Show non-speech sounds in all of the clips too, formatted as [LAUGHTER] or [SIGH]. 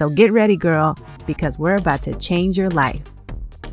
So get ready, girl, because we're about to change your life.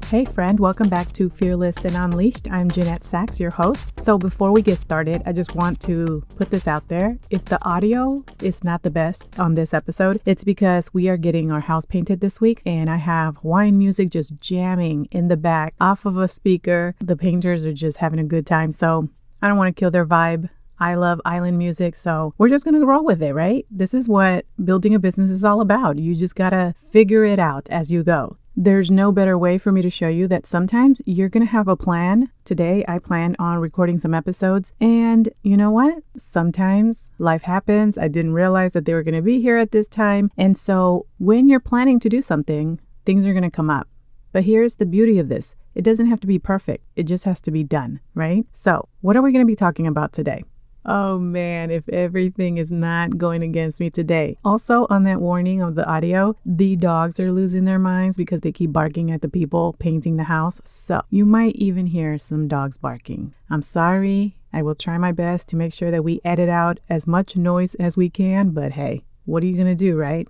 Hey, friend, welcome back to Fearless and Unleashed. I'm Jeanette Sachs, your host. So, before we get started, I just want to put this out there. If the audio is not the best on this episode, it's because we are getting our house painted this week, and I have Hawaiian music just jamming in the back off of a speaker. The painters are just having a good time. So, I don't want to kill their vibe. I love island music, so we're just gonna roll with it, right? This is what building a business is all about. You just gotta figure it out as you go. There's no better way for me to show you that sometimes you're going to have a plan. Today, I plan on recording some episodes. And you know what? Sometimes life happens. I didn't realize that they were going to be here at this time. And so when you're planning to do something, things are going to come up. But here's the beauty of this it doesn't have to be perfect, it just has to be done, right? So, what are we going to be talking about today? Oh man, if everything is not going against me today. Also, on that warning of the audio, the dogs are losing their minds because they keep barking at the people painting the house. So, you might even hear some dogs barking. I'm sorry. I will try my best to make sure that we edit out as much noise as we can, but hey, what are you going to do, right?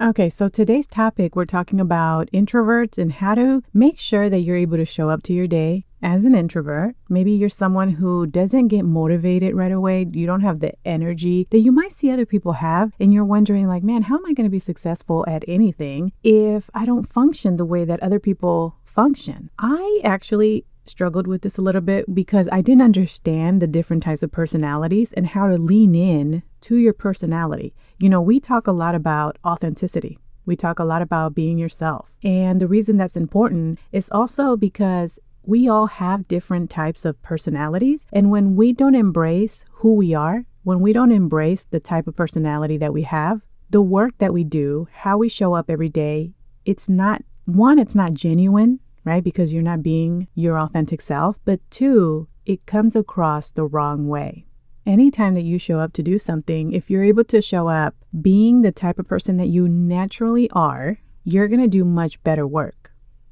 Okay, so today's topic, we're talking about introverts and how to make sure that you're able to show up to your day as an introvert, maybe you're someone who doesn't get motivated right away. You don't have the energy that you might see other people have. And you're wondering, like, man, how am I going to be successful at anything if I don't function the way that other people function? I actually struggled with this a little bit because I didn't understand the different types of personalities and how to lean in to your personality. You know, we talk a lot about authenticity. We talk a lot about being yourself. And the reason that's important is also because we all have different types of personalities. And when we don't embrace who we are, when we don't embrace the type of personality that we have, the work that we do, how we show up every day, it's not one, it's not genuine, right? Because you're not being your authentic self. But two, it comes across the wrong way. Anytime that you show up to do something, if you're able to show up being the type of person that you naturally are, you're going to do much better work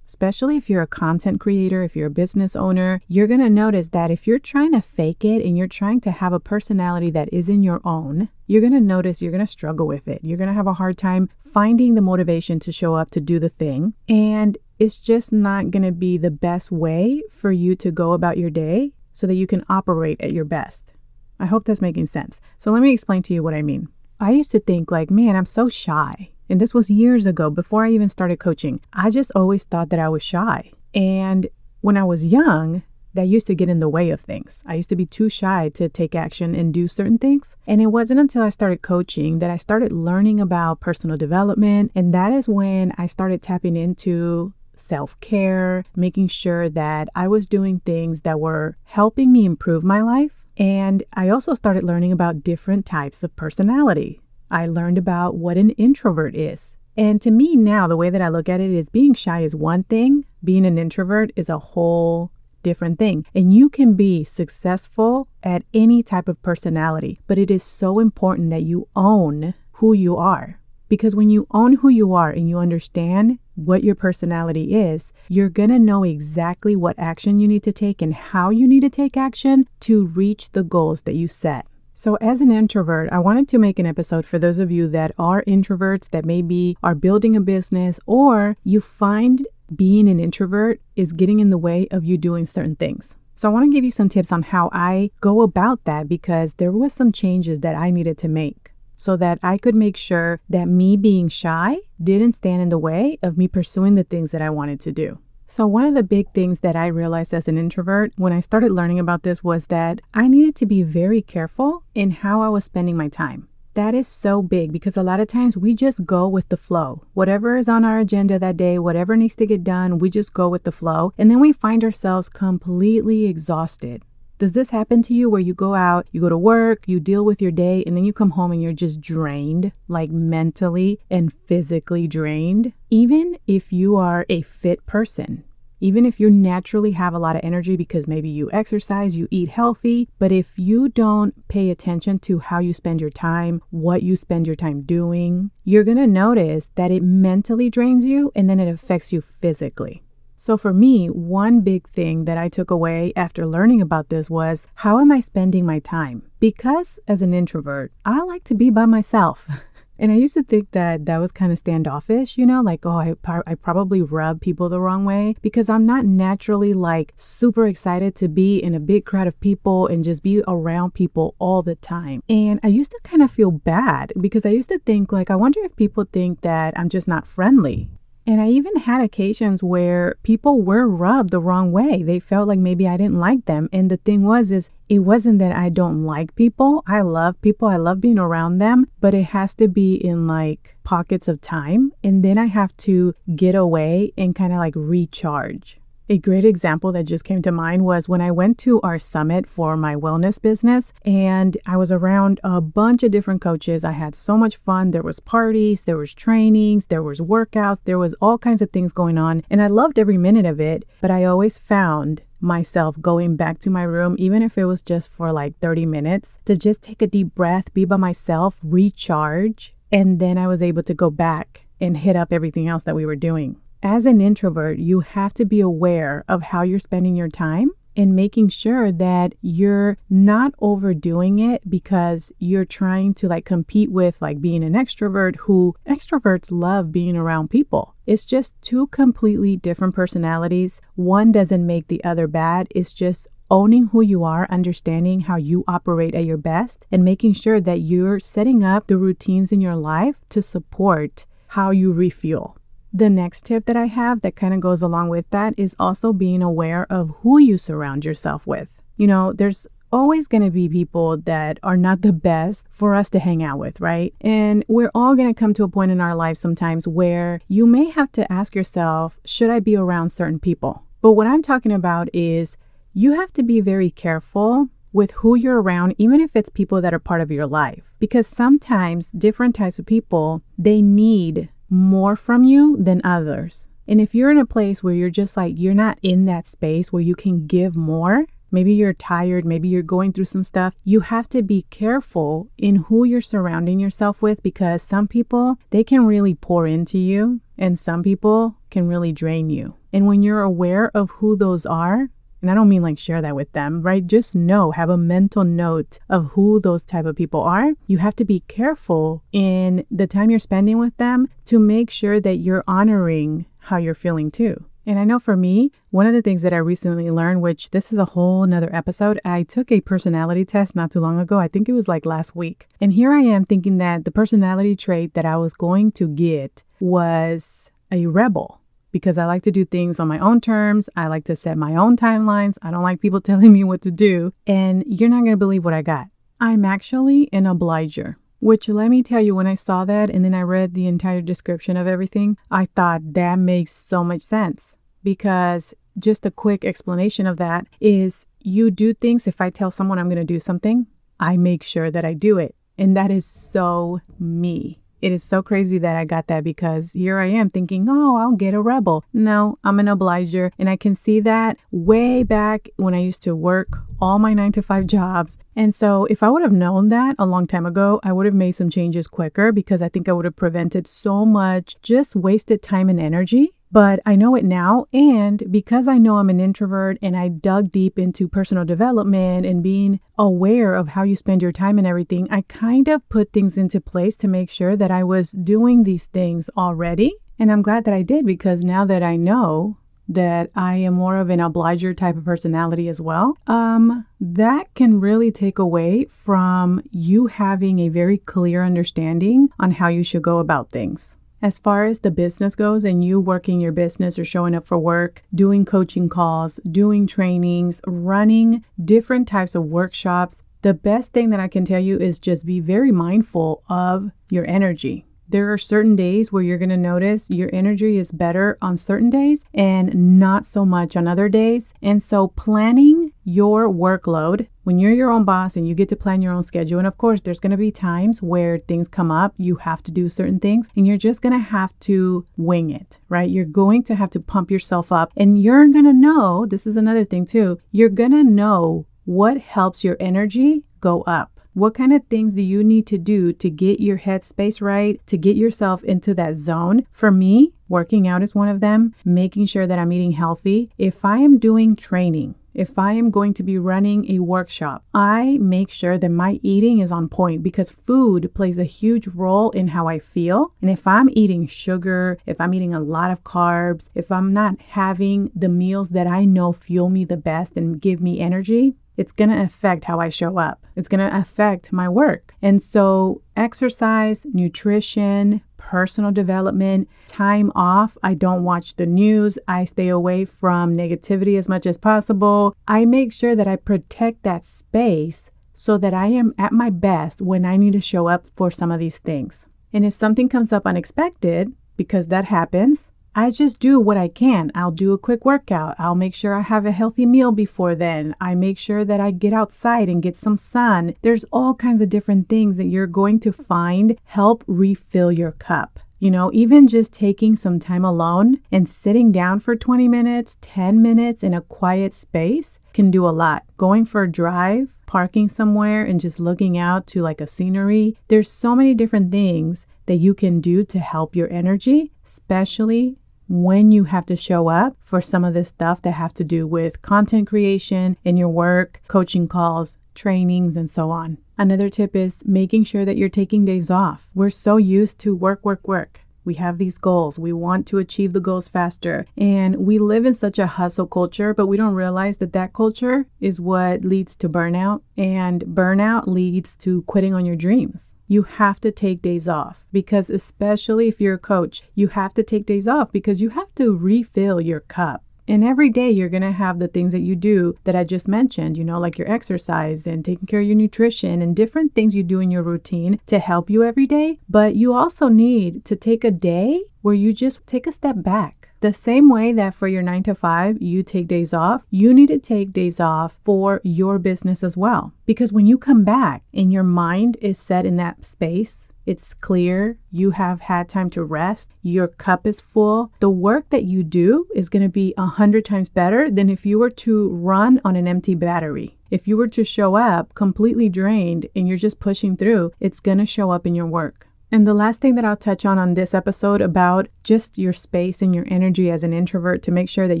especially if you're a content creator, if you're a business owner, you're going to notice that if you're trying to fake it and you're trying to have a personality that isn't your own, you're going to notice you're going to struggle with it. You're going to have a hard time finding the motivation to show up to do the thing. And it's just not going to be the best way for you to go about your day so that you can operate at your best. I hope that's making sense. So let me explain to you what I mean. I used to think like, man, I'm so shy. And this was years ago before I even started coaching. I just always thought that I was shy. And when I was young, that used to get in the way of things. I used to be too shy to take action and do certain things. And it wasn't until I started coaching that I started learning about personal development. And that is when I started tapping into self care, making sure that I was doing things that were helping me improve my life. And I also started learning about different types of personality. I learned about what an introvert is. And to me now, the way that I look at it is being shy is one thing, being an introvert is a whole different thing. And you can be successful at any type of personality, but it is so important that you own who you are. Because when you own who you are and you understand what your personality is, you're going to know exactly what action you need to take and how you need to take action to reach the goals that you set. So, as an introvert, I wanted to make an episode for those of you that are introverts that maybe are building a business or you find being an introvert is getting in the way of you doing certain things. So, I want to give you some tips on how I go about that because there was some changes that I needed to make so that I could make sure that me being shy didn't stand in the way of me pursuing the things that I wanted to do. So, one of the big things that I realized as an introvert when I started learning about this was that I needed to be very careful in how I was spending my time. That is so big because a lot of times we just go with the flow. Whatever is on our agenda that day, whatever needs to get done, we just go with the flow. And then we find ourselves completely exhausted. Does this happen to you where you go out, you go to work, you deal with your day, and then you come home and you're just drained, like mentally and physically drained? Even if you are a fit person, even if you naturally have a lot of energy because maybe you exercise, you eat healthy, but if you don't pay attention to how you spend your time, what you spend your time doing, you're to notice that it mentally drains you and then it affects you physically. So, for me, one big thing that I took away after learning about this was how am I spending my time? Because as an introvert, I like to be by myself. [LAUGHS] And I used to think that that was kind of standoffish, you know, like, oh, I, I probably rub people the wrong way because I'm not naturally like super excited to be in a big crowd of people and just be around people all the time. And I used to kind of feel bad because I used to think, like, I wonder if people think that I'm just not friendly. And I even had occasions where people were rubbed the wrong way. They felt like maybe I didn't like them. And the thing was is it wasn't that I don't like people. I love people. I love being around them, but it has to be in like pockets of time. And then I have to get away and kind of like recharge. A great example that just came to mind was when I went to our summit for my wellness business and I was around a bunch of different coaches. I had so much fun. There was parties, there was trainings, there was workouts, there was all kinds of things going on and I loved every minute of it, but I always found myself going back to my room, even if it was just for like 30 minutes, to just take a deep breath, be by myself, recharge, and then I was able to go back and hit up everything else that we were doing. As an introvert, you have to be aware of how you're spending your time and making sure that you're not overdoing it because you're trying to like compete with like being an extrovert who extroverts love being around people. It's just two completely different personalities. One doesn't make the other bad. It's just owning who you are, understanding how you operate at your best, and making sure that you're setting up the routines in your life to support how you refuel. The next tip that I have that kind of goes along with that is also being aware of who you surround yourself with. You know, there's always going to be people that are not the best for us to hang out with, right? And we're all going to come to a point in our life sometimes where you may have to ask yourself, should I be around certain people? But what I'm talking about is you have to be very careful with who you're around, even if it's people that are part of your life. Because sometimes different types of people, they need more from you than others. And if you're in a place where you're just like, you're not in that space where you can give more, maybe you're tired, maybe you're going through some stuff, you have to be careful in who you're surrounding yourself with because some people, they can really pour into you and some people can really drain you. And when you're aware of who those are, and I don't mean like share that with them, right? Just know, have a mental note of who those type of people are. You have to be careful in the time you're spending with them to make sure that you're honoring how you're feeling too. And I know for me, one of the things that I recently learned, which this is a whole nother episode, I took a personality test not too long ago. I think it was like last week. And here I am thinking that the personality trait that I was going to get was a rebel because I like to do things on my own terms. I like to set my own timelines. I don't like people [LAUGHS] telling me what to do. And you're not going to believe what I got. I'm actually an obliger. Which let me tell you, when I saw that and then I read the entire description of everything, I thought that makes so much sense. Because just a quick explanation of that is you do things. If I tell someone I'm going to do something, I make sure that I do it. And that is so me. It is so crazy that I got that because here I am thinking, oh, I'll get a rebel. No, I'm an obliger. And I can see that way back when I used to work all my nine to five jobs. And so if I would have known that a long time ago, I would have made some changes quicker because I think I would have prevented so much just wasted time and energy but I know it now. And because I know I'm an introvert and I dug deep into personal development and being aware of how you spend your time and everything, I kind of put things into place to make sure that I was doing these things already. And I'm glad that I did because now that I know that I am more of an obliger type of personality as well, um, that can really take away from you having a very clear understanding on how you should go about things. As far as the business goes and you working your business or showing up for work, doing coaching calls, doing trainings, running different types of workshops, the best thing that I can tell you is just be very mindful of your energy. There are certain days where you're going to notice your energy is better on certain days and not so much on other days. And so planning your workload, when you're your own boss and you get to plan your own schedule, and of course, there's going to be times where things come up, you have to do certain things, and you're just going to have to wing it, right? You're going to have to pump yourself up, and you're going to know this is another thing too, you're going to know what helps your energy go up. What kind of things do you need to do to get your headspace right, to get yourself into that zone? For me, working out is one of them, making sure that I'm eating healthy. If I am doing training, if I am going to be running a workshop, I make sure that my eating is on point because food plays a huge role in how I feel. And if I'm eating sugar, if I'm eating a lot of carbs, if I'm not having the meals that I know fuel me the best and give me energy, it's going to affect how I show up. It's going to affect my work. And so, exercise, nutrition, personal development, time off. I don't watch the news. I stay away from negativity as much as possible. I make sure that I protect that space so that I am at my best when I need to show up for some of these things. And if something comes up unexpected, because that happens, I just do what I can. I'll do a quick workout. I'll make sure I have a healthy meal before then. I make sure that I get outside and get some sun. There's all kinds of different things that you're going to find help refill your cup. You know, even just taking some time alone and sitting down for 20 minutes, 10 minutes in a quiet space can do a lot. Going for a drive, parking somewhere and just looking out to like a scenery. There's so many different things that you can do to help your energy, especially when you have to show up for some of this stuff that have to do with content creation in your work, coaching calls, trainings, and so on. Another tip is making sure that you're taking days off. We're so used to work, work, work. We have these goals. We want to achieve the goals faster. And we live in such a hustle culture, but we don't realize that that culture is what leads to burnout. And burnout leads to quitting on your dreams. You have to take days off because, especially if you're a coach, you have to take days off because you have to refill your cup. And every day you're going to have the things that you do that I just mentioned, you know, like your exercise and taking care of your nutrition and different things you do in your routine to help you every day. But you also need to take a day where you just take a step back the same way that for your nine to five, you take days off, you need to take days off for your business as well. Because when you come back and your mind is set in that space, it's clear, you have had time to rest, your cup is full, the work that you do is going to be a hundred times better than if you were to run on an empty battery. If you were to show up completely drained and you're just pushing through, it's going to show up in your work. And the last thing that I'll touch on on this episode about just your space and your energy as an introvert to make sure that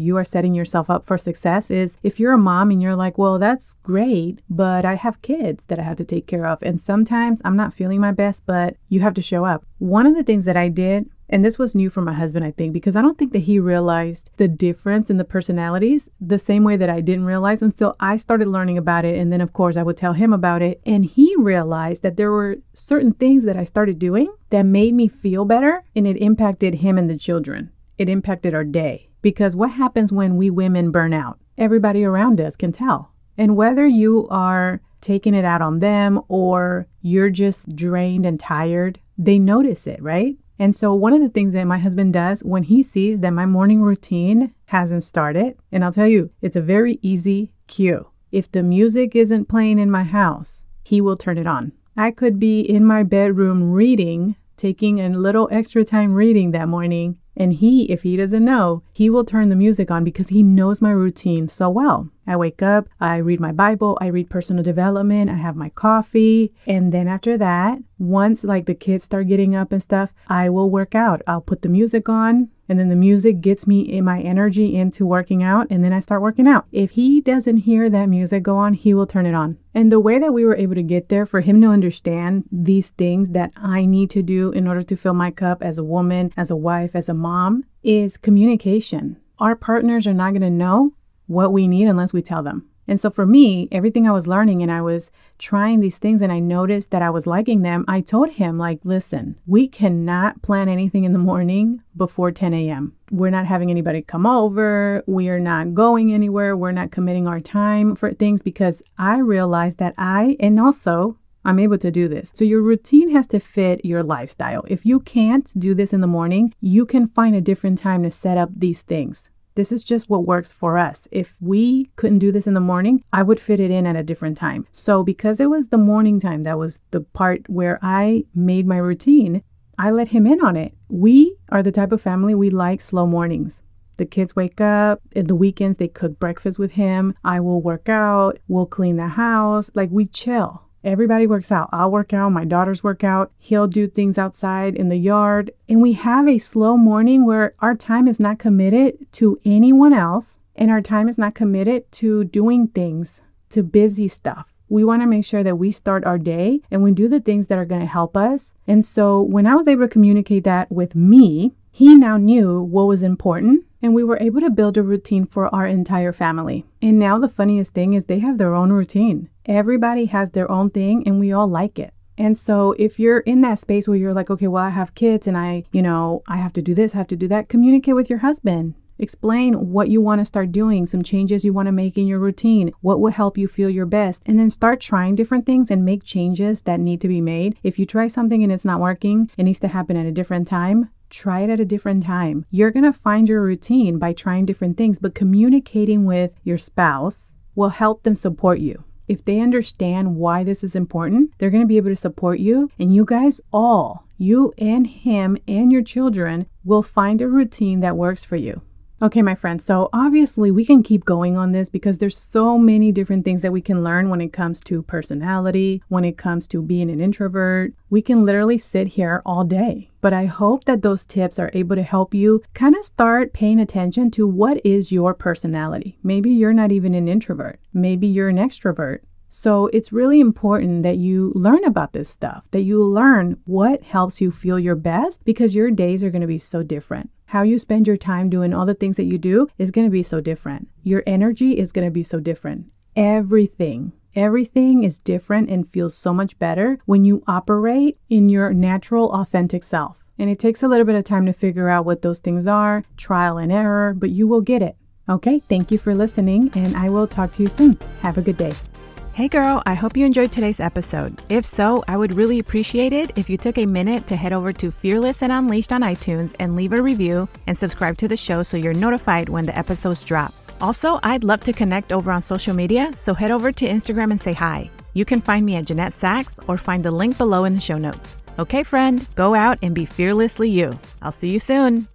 you are setting yourself up for success is if you're a mom and you're like, well, that's great, but I have kids that I have to take care of. And sometimes I'm not feeling my best, but you have to show up. One of the things that I did and this was new for my husband, I think, because I don't think that he realized the difference in the personalities the same way that I didn't realize until I started learning about it. And then, of course, I would tell him about it. And he realized that there were certain things that I started doing that made me feel better and it impacted him and the children. It impacted our day. Because what happens when we women burn out? Everybody around us can tell. And whether you are taking it out on them or you're just drained and tired, they notice it, right? And so, one of the things that my husband does when he sees that my morning routine hasn't started, and I'll tell you, it's a very easy cue. If the music isn't playing in my house, he will turn it on. I could be in my bedroom reading, taking a little extra time reading that morning, and he, if he doesn't know, he will turn the music on because he knows my routine so well. I wake up, I read my Bible, I read personal development, I have my coffee, and then after that, once like the kids start getting up and stuff, I will work out. I'll put the music on, and then the music gets me in my energy into working out and then I start working out. If he doesn't hear that music go on, he will turn it on. And the way that we were able to get there for him to understand these things that I need to do in order to fill my cup as a woman, as a wife, as a mom is communication. Our partners are not going to know what we need unless we tell them. And so for me, everything I was learning and I was trying these things and I noticed that I was liking them, I told him, like, listen, we cannot plan anything in the morning before 10 a.m. We're not having anybody come over. We are not going anywhere. We're not committing our time for things because I realized that I, and also I'm able to do this. So your routine has to fit your lifestyle. If you can't do this in the morning, you can find a different time to set up these things. This is just what works for us. If we couldn't do this in the morning, I would fit it in at a different time. So, because it was the morning time, that was the part where I made my routine, I let him in on it. We are the type of family we like slow mornings. The kids wake up. In the weekends, they cook breakfast with him. I will work out. We'll clean the house. Like we chill. Everybody works out. I'll work out. My daughters work out. He'll do things outside in the yard. And we have a slow morning where our time is not committed to anyone else and our time is not committed to doing things, to busy stuff. We want to make sure that we start our day and we do the things that are going to help us. And so when I was able to communicate that with me, he now knew what was important and we were able to build a routine for our entire family. And now the funniest thing is they have their own routine. Everybody has their own thing and we all like it. And so if you're in that space where you're like, okay, well, I have kids and I, you know, I have to do this, I have to do that, communicate with your husband. Explain what you want to start doing, some changes you want to make in your routine, what will help you feel your best, and then start trying different things and make changes that need to be made. If you try something and it's not working, it needs to happen at a different time. Try it at a different time. You're going to find your routine by trying different things, but communicating with your spouse will help them support you. If they understand why this is important, they're going to be able to support you. And you guys all, you and him and your children, will find a routine that works for you. Okay, my friends, so obviously we can keep going on this because there's so many different things that we can learn when it comes to personality, when it comes to being an introvert. We can literally sit here all day. But I hope that those tips are able to help you kind of start paying attention to what is your personality. Maybe you're not even an introvert, maybe you're an extrovert. So it's really important that you learn about this stuff, that you learn what helps you feel your best because your days are going to be so different. How you spend your time doing all the things that you do is going to be so different. Your energy is going to be so different. Everything, everything is different and feels so much better when you operate in your natural, authentic self. And it takes a little bit of time to figure out what those things are, trial and error, but you will get it. Okay, thank you for listening, and I will talk to you soon. Have a good day. Hey girl, I hope you enjoyed today's episode. If so, I would really appreciate it if you took a minute to head over to Fearless and Unleashed on iTunes and leave a review and subscribe to the show so you're notified when the episodes drop. Also, I'd love to connect over on social media, so head over to Instagram and say hi. You can find me at Jeanette Sachs or find the link below in the show notes. Okay, friend, go out and be fearlessly you. I'll see you soon.